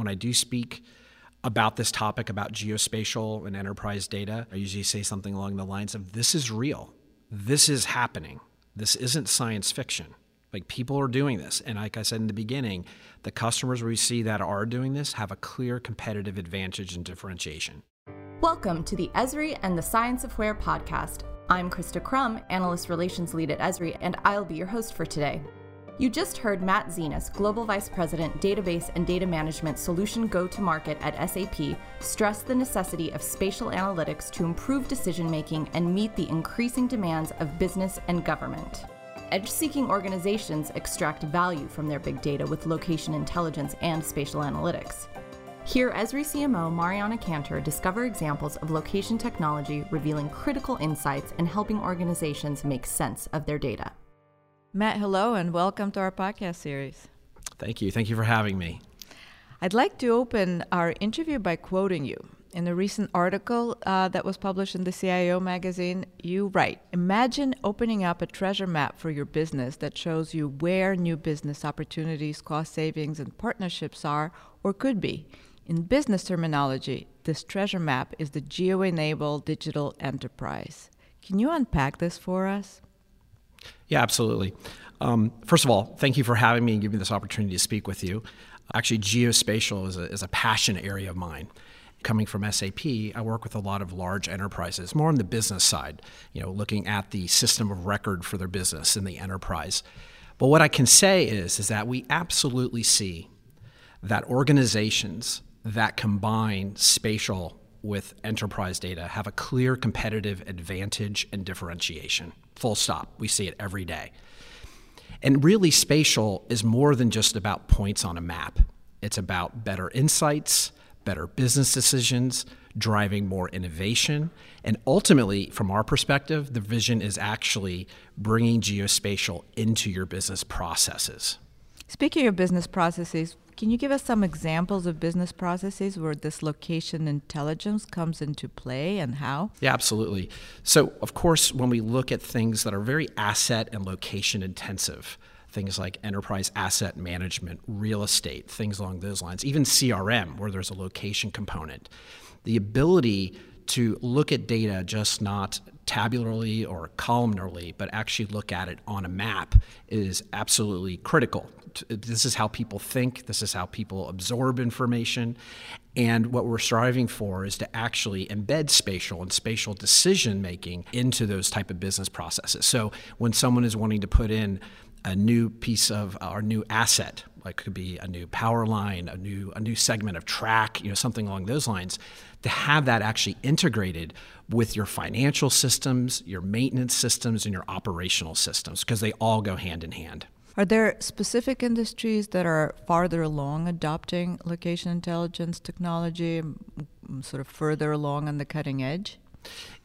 when I do speak about this topic about geospatial and enterprise data, I usually say something along the lines of this is real. This is happening. This isn't science fiction. Like people are doing this. And like I said in the beginning, the customers we see that are doing this have a clear competitive advantage and differentiation. Welcome to the Esri and the Science of Where podcast. I'm Krista Crum, Analyst Relations Lead at Esri, and I'll be your host for today. You just heard Matt Zenus, Global Vice President, Database and Data Management Solution Go to Market at SAP, stress the necessity of spatial analytics to improve decision making and meet the increasing demands of business and government. Edge seeking organizations extract value from their big data with location intelligence and spatial analytics. Hear, Esri CMO Mariana Kantor discover examples of location technology revealing critical insights and helping organizations make sense of their data. Matt, hello and welcome to our podcast series. Thank you. Thank you for having me. I'd like to open our interview by quoting you. In a recent article uh, that was published in the CIO magazine, you write Imagine opening up a treasure map for your business that shows you where new business opportunities, cost savings, and partnerships are or could be. In business terminology, this treasure map is the geo enabled digital enterprise. Can you unpack this for us? Yeah, absolutely. Um, first of all, thank you for having me and giving me this opportunity to speak with you. Actually, geospatial is a, is a passion area of mine. Coming from SAP, I work with a lot of large enterprises, more on the business side, you know, looking at the system of record for their business in the enterprise. But what I can say is, is that we absolutely see that organizations that combine spatial with enterprise data have a clear competitive advantage and differentiation. Full stop. We see it every day. And really, spatial is more than just about points on a map. It's about better insights, better business decisions, driving more innovation. And ultimately, from our perspective, the vision is actually bringing geospatial into your business processes. Speaking of business processes, can you give us some examples of business processes where this location intelligence comes into play and how? Yeah, absolutely. So, of course, when we look at things that are very asset and location intensive, things like enterprise asset management, real estate, things along those lines, even CRM, where there's a location component, the ability to look at data just not tabularly or columnarly, but actually look at it on a map is absolutely critical this is how people think, this is how people absorb information. And what we're striving for is to actually embed spatial and spatial decision making into those type of business processes. So when someone is wanting to put in a new piece of uh, our new asset, like could be a new power line, a new a new segment of track, you know, something along those lines, to have that actually integrated with your financial systems, your maintenance systems, and your operational systems, because they all go hand in hand. Are there specific industries that are farther along adopting location intelligence technology, sort of further along on the cutting edge?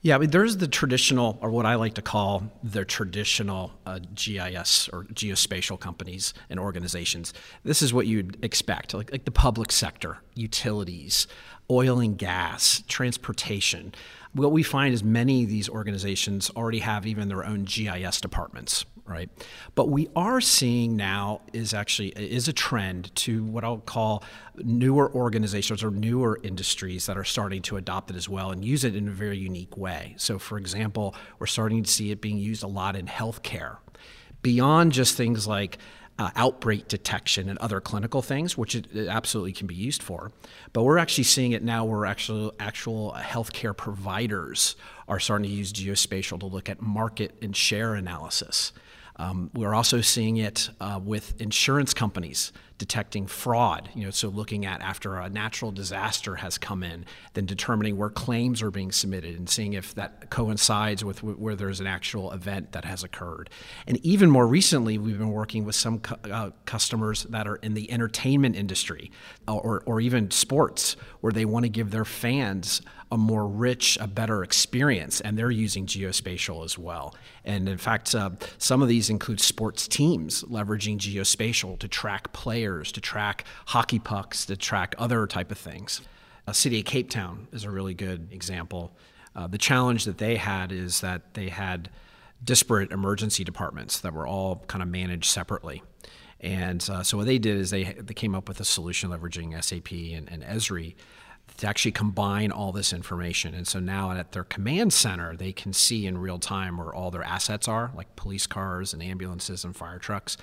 Yeah, I mean, there's the traditional, or what I like to call the traditional uh, GIS or geospatial companies and organizations. This is what you'd expect, like, like the public sector, utilities, oil and gas, transportation. What we find is many of these organizations already have even their own GIS departments right? But we are seeing now is actually is a trend to what I'll call newer organizations or newer industries that are starting to adopt it as well and use it in a very unique way. So, for example, we're starting to see it being used a lot in healthcare, beyond just things like uh, outbreak detection and other clinical things, which it, it, absolutely can be used for. But we're actually seeing it now where actual actual healthcare providers are starting to use geospatial to look at market and share analysis. Um, we're also seeing it uh, with insurance companies detecting fraud. You know, so looking at after a natural disaster has come in, then determining where claims are being submitted and seeing if that coincides with where there's an actual event that has occurred. And even more recently, we've been working with some cu- uh, customers that are in the entertainment industry uh, or, or even sports, where they want to give their fans a more rich, a better experience, and they're using geospatial as well. And in fact, uh, some of these include sports teams leveraging geospatial to track players, to track hockey pucks, to track other type of things. A city of Cape Town is a really good example. Uh, the challenge that they had is that they had disparate emergency departments that were all kind of managed separately And uh, so what they did is they they came up with a solution leveraging SAP and, and Esri to actually combine all this information. And so now at their command center, they can see in real time where all their assets are, like police cars and ambulances and fire trucks.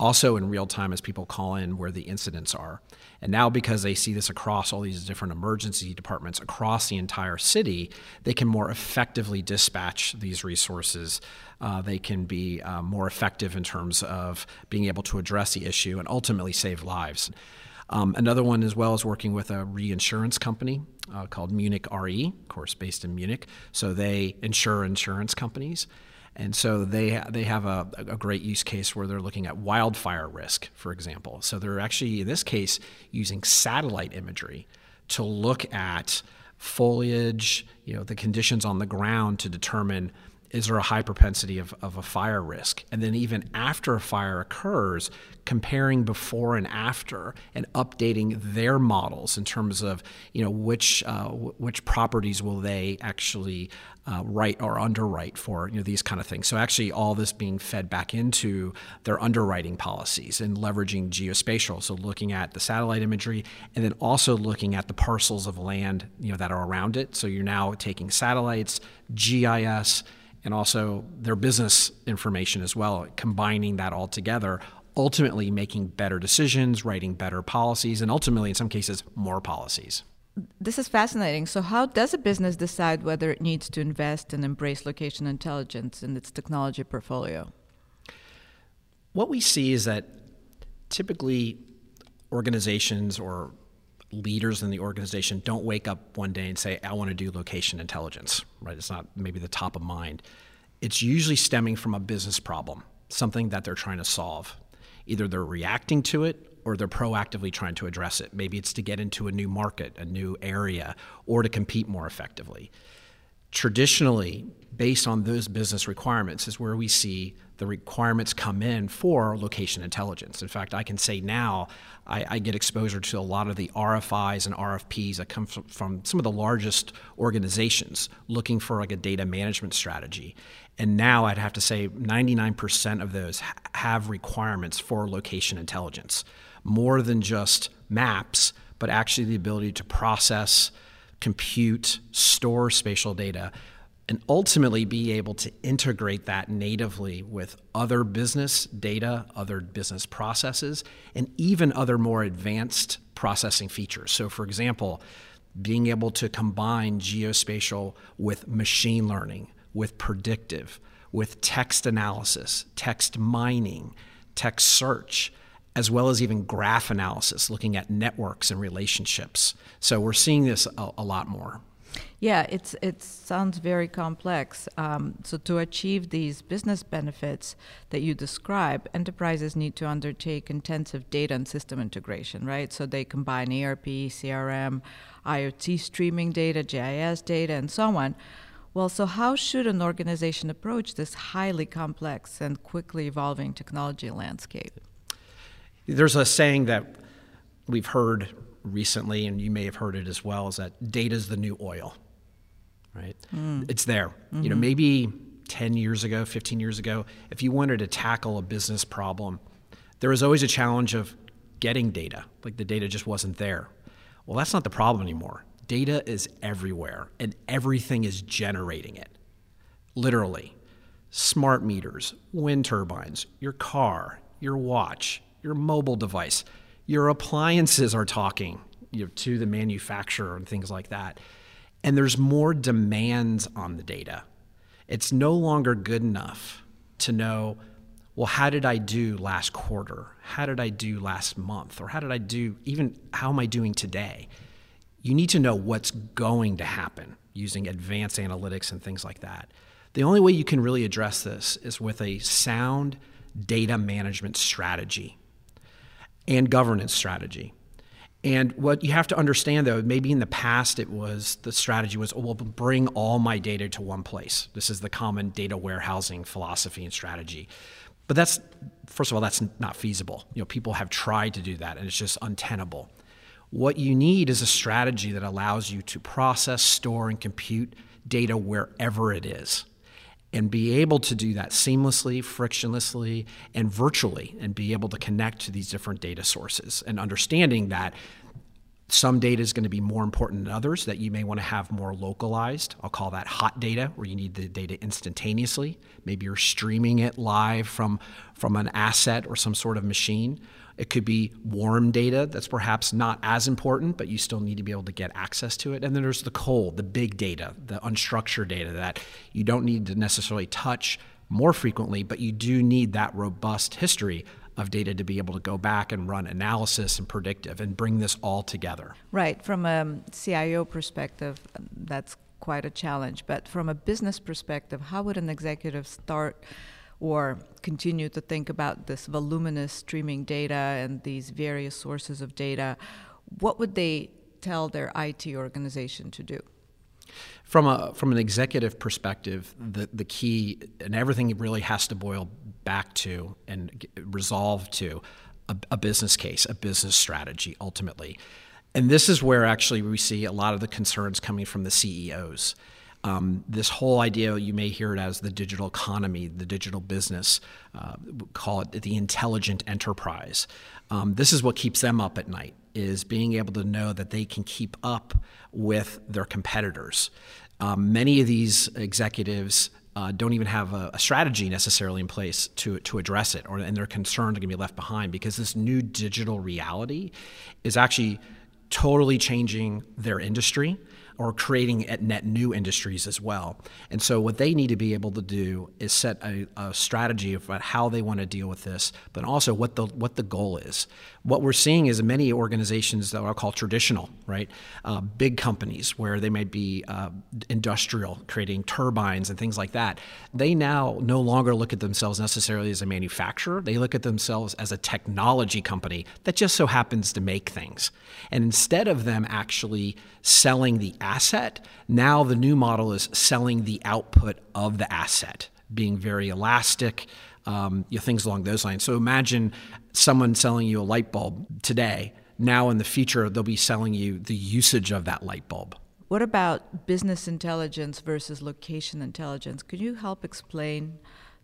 Also, in real time, as people call in where the incidents are. And now, because they see this across all these different emergency departments across the entire city, they can more effectively dispatch these resources. Uh, they can be uh, more effective in terms of being able to address the issue and ultimately save lives. Um, another one, as well, is working with a reinsurance company uh, called Munich Re, of course, based in Munich. So they insure insurance companies. And so they they have a, a great use case where they're looking at wildfire risk, for example. So they're actually in this case using satellite imagery to look at foliage, you know, the conditions on the ground to determine is there a high propensity of, of a fire risk? And then even after a fire occurs, comparing before and after and updating their models in terms of you know which uh, w- which properties will they actually uh, write or underwrite for you know these kind of things. So actually, all this being fed back into their underwriting policies and leveraging geospatial. So looking at the satellite imagery and then also looking at the parcels of land you know that are around it. So you're now taking satellites, GIS and also their business information as well, combining that all together, ultimately making better decisions, writing better policies, and ultimately, in some cases, more policies. This is fascinating. So, how does a business decide whether it needs to invest and embrace location intelligence in its technology portfolio? What we see is that typically organizations or leaders in the organization don't wake up one day and say, I want to do location intelligence, right? It's not maybe the top of mind. It's usually stemming from a business problem, something that they're trying to solve. Either they're reacting to it or they're proactively trying to address it. Maybe it's to get into a new market, a new area, or to compete more effectively. Traditionally, based on those business requirements, is where we see the requirements come in for location intelligence. In fact, I can say now I, I, get exposure to a lot of the RFIs and RFPs that come from, from, some of the largest organizations looking for like a data management strategy. And now I'd have to say 99% of those ha- have requirements for location intelligence, more than just maps, but actually the ability to process, compute, store spatial data and ultimately be able to integrate that natively with other business data, other business processes, and even other more advanced processing features. So, for example, being able to combine geospatial with machine learning, with predictive, with text analysis, text mining, text search, as well as even graph analysis, looking at networks and relationships. So, we're seeing this a, a lot more. Yeah, it's it sounds very complex. Um, so to achieve these business benefits that you describe, enterprises need to undertake intensive data and system integration, right? So they combine ERP, CRM, IoT streaming data, GIS data, and so on. Well, so how should an organization approach this highly complex and quickly evolving technology landscape? There's a saying that we've heard recently, and you may have heard it as well, is that data is the new oil, right? Mm. It's there. Mm-hmm. You know, mm-hmm. maybe 10 years ago, 15 years ago, if you wanted to tackle a business problem, there was always a challenge of getting data. Like the data just wasn't there. Well, that's not the problem anymore. Data is everywhere, and everything is generating it. Literally. Smart meters, wind turbines, your car, your watch, your mobile device your appliances are talking you know, to the manufacturer and things like that. And there's more demands on the data. It's no longer good enough to know, well, how did I do last quarter? How did I do last month? Or how did I do, even how am I doing today? You need to know what's going to happen using advanced analytics and things like that. The only way you can really address this is with a sound data management strategy and governance strategy. And what you have to understand, though, maybe in the past it was the strategy was, oh, well, bring all my data to one place. This is the common data warehousing philosophy and strategy. But that's, first of all, that's not feasible. You know, people have tried to do that, and it's just untenable. What you need is a strategy that allows you to process, store, and compute data wherever it is. And be able to do that seamlessly, frictionlessly, and virtually, and be able to connect to these different data sources and understanding that some data is going to be more important than others that you may want to have more localized. I'll call that hot data, where you need the data instantaneously. Maybe you're streaming it live from, from an asset or some sort of machine. It could be warm data that's perhaps not as important, but you still need to be able to get access to it. And then there's the cold, the big data, the unstructured data that you don't need to necessarily touch more frequently, but you do need that robust history of data to be able to go back and run analysis and predictive and bring this all together. Right. From a CIO perspective, that's quite a challenge. But from a business perspective, how would an executive start? Or continue to think about this voluminous streaming data and these various sources of data, what would they tell their IT organization to do? From a from an executive perspective, the the key and everything really has to boil back to and resolve to a, a business case, a business strategy, ultimately. And this is where actually we see a lot of the concerns coming from the CEOs. Um, this whole idea, you may hear it as the digital economy, the digital business, uh, call it the intelligent enterprise. Um, this is what keeps them up at night, is being able to know that they can keep up with their competitors. Um, many of these executives uh, don't even have a, a, strategy necessarily in place to, to address it, or, and they're concerned they're going to be left behind because this new digital reality is actually totally changing their industry or creating at net new industries as well. And so, what they need to be able to do is set a, a strategy about how they want to deal with this, but also what the what the goal is. What we're seeing is many organizations that I'll call traditional, right, uh, big companies where they might be uh, industrial, creating turbines and things like that. They now no longer look at themselves necessarily as a manufacturer. They look at themselves as a technology company that just so happens to make things. And instead of them actually selling the asset. Now the new model is selling the output of the asset, being very elastic, um, you know, things along those lines. So imagine someone selling you a light bulb today. Now in the future, they'll be selling you the usage of that light bulb. What about business intelligence versus location intelligence? Could you help explain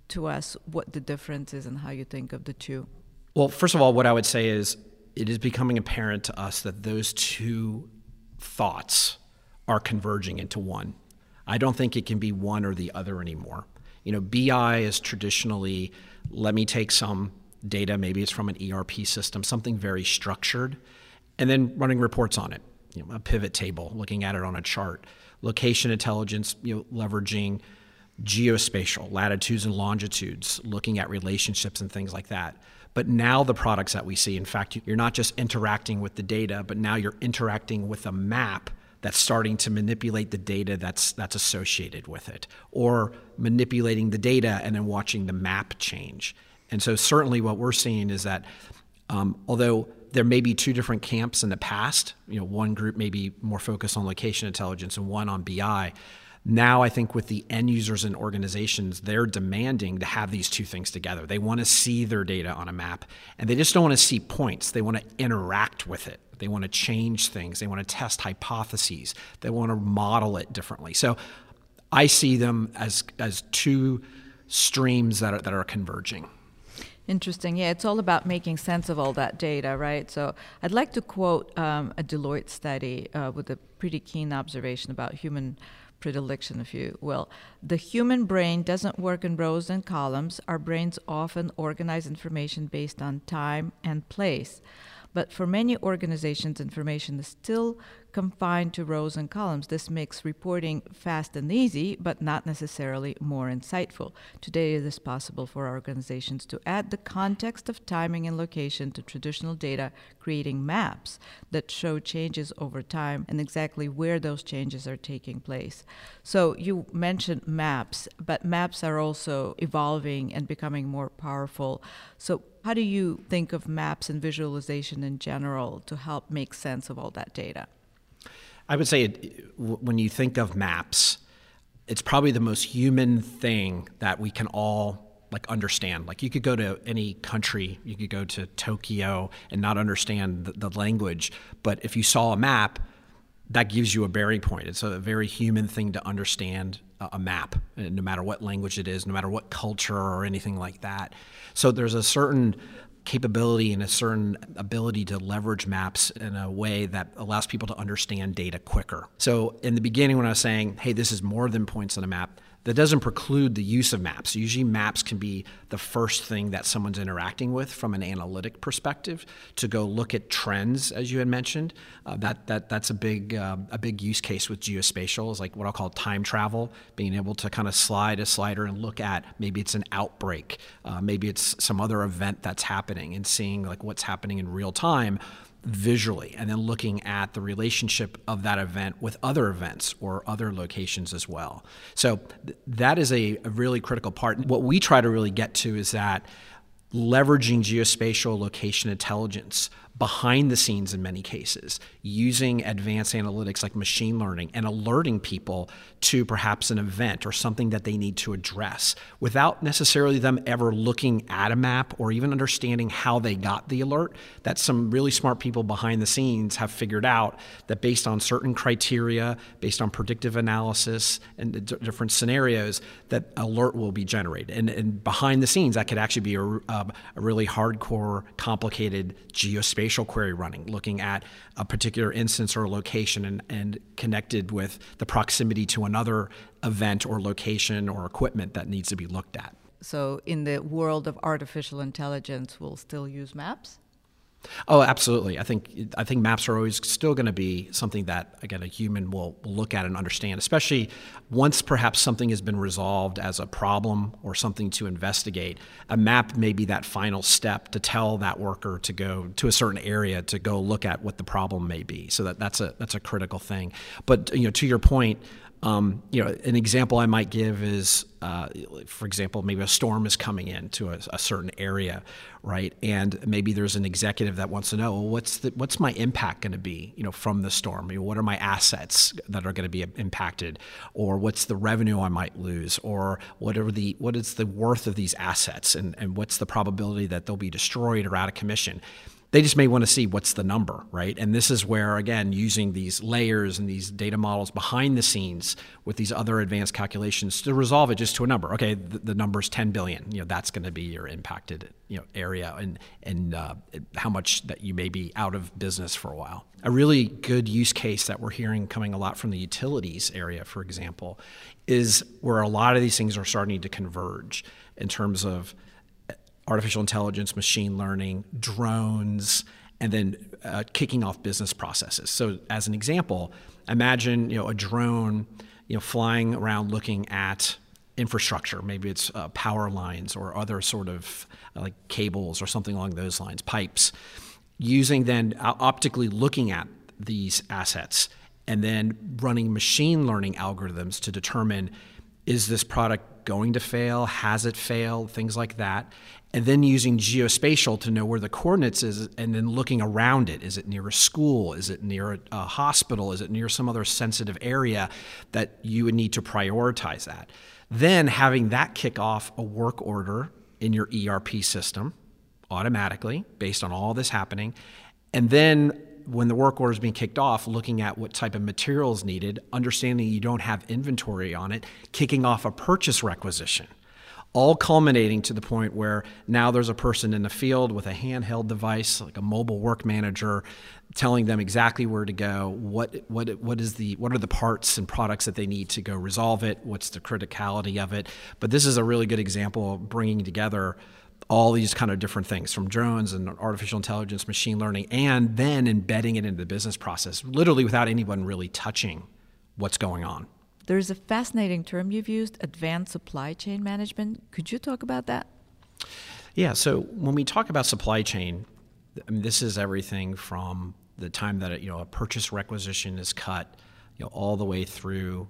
to us what the difference is and how you think of the two? Well, first of all, what I would say is it is becoming apparent to us that those two thoughts are converging into one. I don't think it can be one or the other anymore. You know, BI is traditionally let me take some data, maybe it's from an ERP system, something very structured, and then running reports on it. You know, a pivot table, looking at it on a chart. Location intelligence, you know, leveraging geospatial latitudes and longitudes, looking at relationships and things like that. But now the products that we see, in fact, you're not just interacting with the data, but now you're interacting with a map that's starting to manipulate the data that's that's associated with it, or manipulating the data and then watching the map change. And so certainly what we're seeing is that um, although there may be two different camps in the past, you know, one group may be more focused on location intelligence and one on BI now I think with the end users and organizations, they're demanding to have these two things together. They want to see their data on a map, and they just don't want to see points. They want to interact with it. They want to change things. They want to test hypotheses. They want to model it differently. So I see them as as two streams that are that are converging. Interesting. Yeah, it's all about making sense of all that data, right? So I'd like to quote um, a Deloitte study uh, with a pretty keen observation about human predilection, if you will. The human brain doesn't work in rows and columns. Our brains often organize information based on time and place. But for many organizations, information is still confined to rows and columns. This makes reporting fast and easy, but not necessarily more insightful. Today, it is possible for organizations to add the context of timing and location to traditional data, creating maps that show changes over time and exactly where those changes are taking place. So, you mentioned maps, but maps are also evolving and becoming more powerful. So, how do you think of maps and visualization in general to help make sense of all that data? I would say it, when you think of maps, it's probably the most human thing that we can all like understand. Like you could go to any country, you could go to Tokyo and not understand the, the language, but if you saw a map, that gives you a bearing point. It's a very human thing to understand a map, eh, no matter what language it is, no matter what culture or anything like that. So there's a certain capability and a certain ability to leverage maps in a way that allows people to understand data quicker. So in the beginning, when I was saying, hey, this is more than points on a map, that doesn't preclude the use of maps. Usually, maps can be the first thing that someone's interacting with from an analytic perspective to go look at trends, as you had mentioned. Uh, that that that's a big uh, a big use case with geospatial is like what I'll call time travel, being able to kind of slide a slider and look at maybe it's an outbreak, uh, maybe it's some other event that's happening, and seeing like what's happening in real time visually and then looking at the relationship of that event with other events or other locations as well. So th- that is a, a really critical part. What we try to really get to is that leveraging geospatial location intelligence behind the scenes in many cases, using advanced analytics like machine learning and alerting people to perhaps an event or something that they need to address without necessarily them ever looking at a map or even understanding how they got the alert. That some really smart people behind the scenes have figured out that based on certain criteria, based on predictive analysis and d- different scenarios, that alert will be generated. And, and behind the scenes, that could actually be a, a, um, a really hardcore, complicated geospatial spatial query running, looking at a particular instance or location and, and connected with the proximity to another event or location or equipment that needs to be looked at. So, in the world of artificial intelligence, we'll still use maps? Oh, absolutely. I think I think maps are always still going to be something that again a human will, will look at and understand, especially once perhaps something has been resolved as a problem or something to investigate. A map may be that final step to tell that worker to go to a certain area to go look at what the problem may be. So that that's a that's a critical thing. But you know, to your point, um, you know, an example I might give is, uh, for example, maybe a storm is coming in to a, a, certain area, right? And maybe there's an executive that wants to know, well, what's the, what's my impact going to be, you know, from the storm? You know, what are my assets that are going to be impacted, or what's the revenue I might lose, or what are the what is the worth of these assets, and and what's the probability that they'll be destroyed or out of commission? They just may want to see what's the number, right? And this is where, again, using these layers and these data models behind the scenes with these other advanced calculations to resolve it just to a number. Okay, the, the number is 10 billion. You know, that's going to be your impacted, you know, area and and uh, how much that you may be out of business for a while. A really good use case that we're hearing coming a lot from the utilities area, for example, is where a lot of these things are starting to converge in terms of artificial intelligence, machine learning, drones, and then uh, kicking off business processes. So, as an example, imagine you know a drone you know flying around looking at infrastructure. Maybe it's uh, power lines or other sort of uh, like cables or something along those lines, pipes. Using then uh, optically looking at these assets and then running machine learning algorithms to determine is this product going to fail? Has it failed? Things like that and then using geospatial to know where the coordinates is and then looking around it. Is it near a school? Is it near a, hospital? Is it near some other sensitive area that you would need to prioritize that? Then having that kick off a work order in your erp system automatically based on all this happening. And then when the work order is being kicked off, looking at what type of materials needed, understanding you don't have inventory on it, kicking off a purchase requisition all culminating to the point where now there's a person in the field with a handheld device like a mobile work manager telling them exactly where to go what what what is the what are the parts and products that they need to go resolve it what's the criticality of it. But this is a really good example of bringing together all these kind of different things from drones and artificial intelligence machine learning and then embedding it into the business process literally without anyone really touching what's going on there's a fascinating term you've used, advanced supply chain management. Could you talk about that? Yeah, so when we talk about supply chain, I mean, this is everything from the time that you know a purchase requisition is cut, you know, all the way through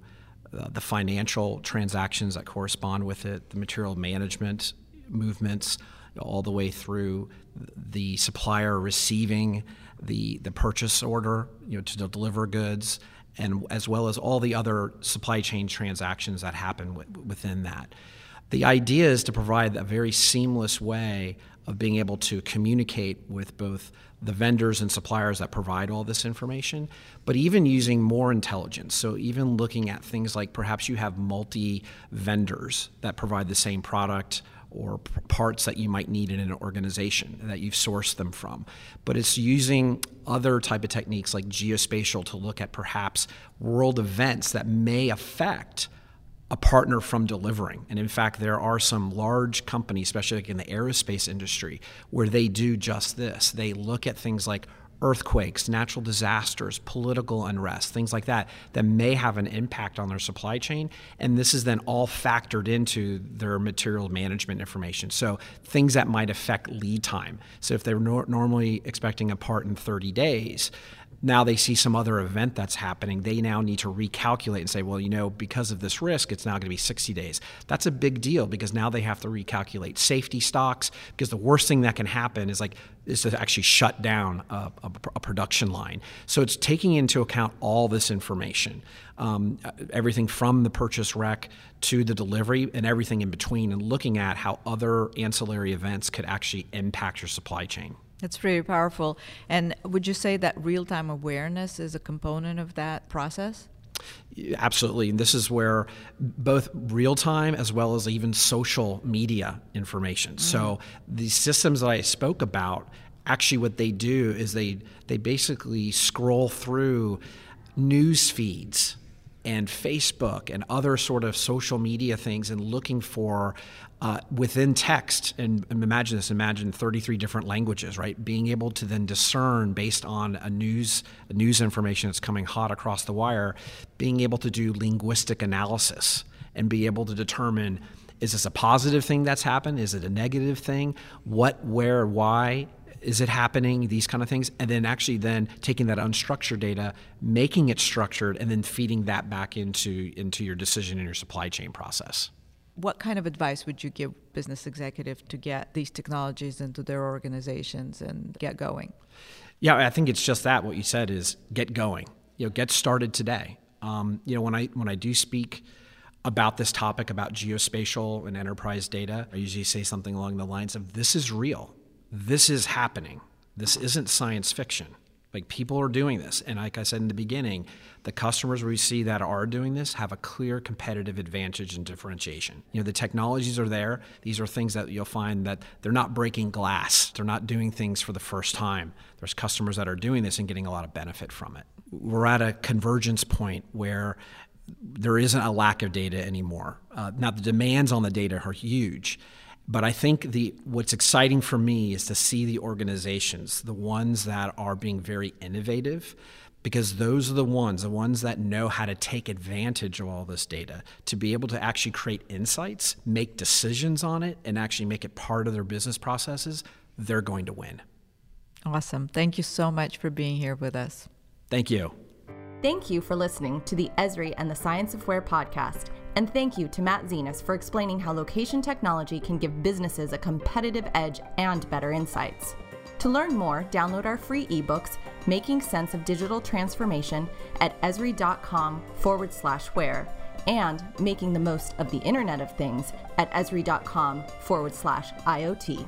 uh, the financial transactions that correspond with it, the material management movements, you know, all the way through the supplier receiving the the purchase order, you know, to deliver goods and as well as all the other supply chain transactions that happen within that. The idea is to provide a very seamless way of being able to communicate with both the vendors and suppliers that provide all this information, but even using more intelligence. So, even looking at things like perhaps you have multi vendors that provide the same product or parts that you might need in an organization that you've sourced them from but it's using other type of techniques like geospatial to look at perhaps world events that may affect a partner from delivering. And in fact, there are some large companies, especially like in the aerospace industry, where they do just this. They look at things like earthquakes, natural disasters, political unrest, things like that, that may have an impact on their supply chain. And this is then all factored into their material management information. So things that might affect lead time. So if they're nor- normally expecting a part in 30 days, now they see some other event that's happening, they now need to recalculate and say, well, you know, because of this risk, it's now going to be 60 days. That's a big deal because now they have to recalculate safety stocks because the worst thing that can happen is like is to actually shut down a, a, a production line. So it's taking into account all this information, um, everything from the purchase rec to the delivery and everything in between, and looking at how other ancillary events could actually impact your supply chain. It's pretty powerful. And would you say that real time awareness is a component of that process? Absolutely. And this is where both real time as well as even social media information. Mm. So the systems that I spoke about, actually what they do is they they basically scroll through news feeds and Facebook and other sort of social media things and looking for uh, within text and, and, imagine this imagine 33 different languages right? Being able to then discern based on a news a news information that's coming hot across the wire being able to do linguistic analysis and be able to determine is this a positive thing that's happened? Is it a negative thing? What where why is it happening these kind of things and then actually then taking that unstructured data making it structured and then feeding that back into into your decision in your supply chain process. What kind of advice would you give business executives to get these technologies into their organizations and get going? Yeah i think it's just that what you said is get going. You know get started today. Um, you know when i when i do speak about this topic about geospatial and enterprise data i usually say something along the lines of this is real this is happening. This isn't science fiction. Like people are doing this. And like I said in the beginning, the customers we see that are doing this have a clear competitive advantage and differentiation. You know, the technologies are there. These are things that you'll find that they're not breaking glass. They're not doing things for the first time. There's customers that are doing this and getting a lot of benefit from it. We're at a convergence point where there isn't a lack of data anymore. Uh, now, the demands on the data are huge. But I think the what's exciting for me is to see the organizations, the ones that are being very innovative, because those are the ones, the ones that know how to take advantage of all this data, to be able to actually create insights, make decisions on it, and actually make it part of their business processes, they're going to win. Awesome. Thank you so much for being here with us. Thank you. Thank you for listening to the Esri and the Science of Where podcast. And thank you to Matt Zenus for explaining how location technology can give businesses a competitive edge and better insights. To learn more, download our free ebooks, Making Sense of Digital Transformation, at esri.com forward slash where, and Making the Most of the Internet of Things at esri.com forward slash IoT.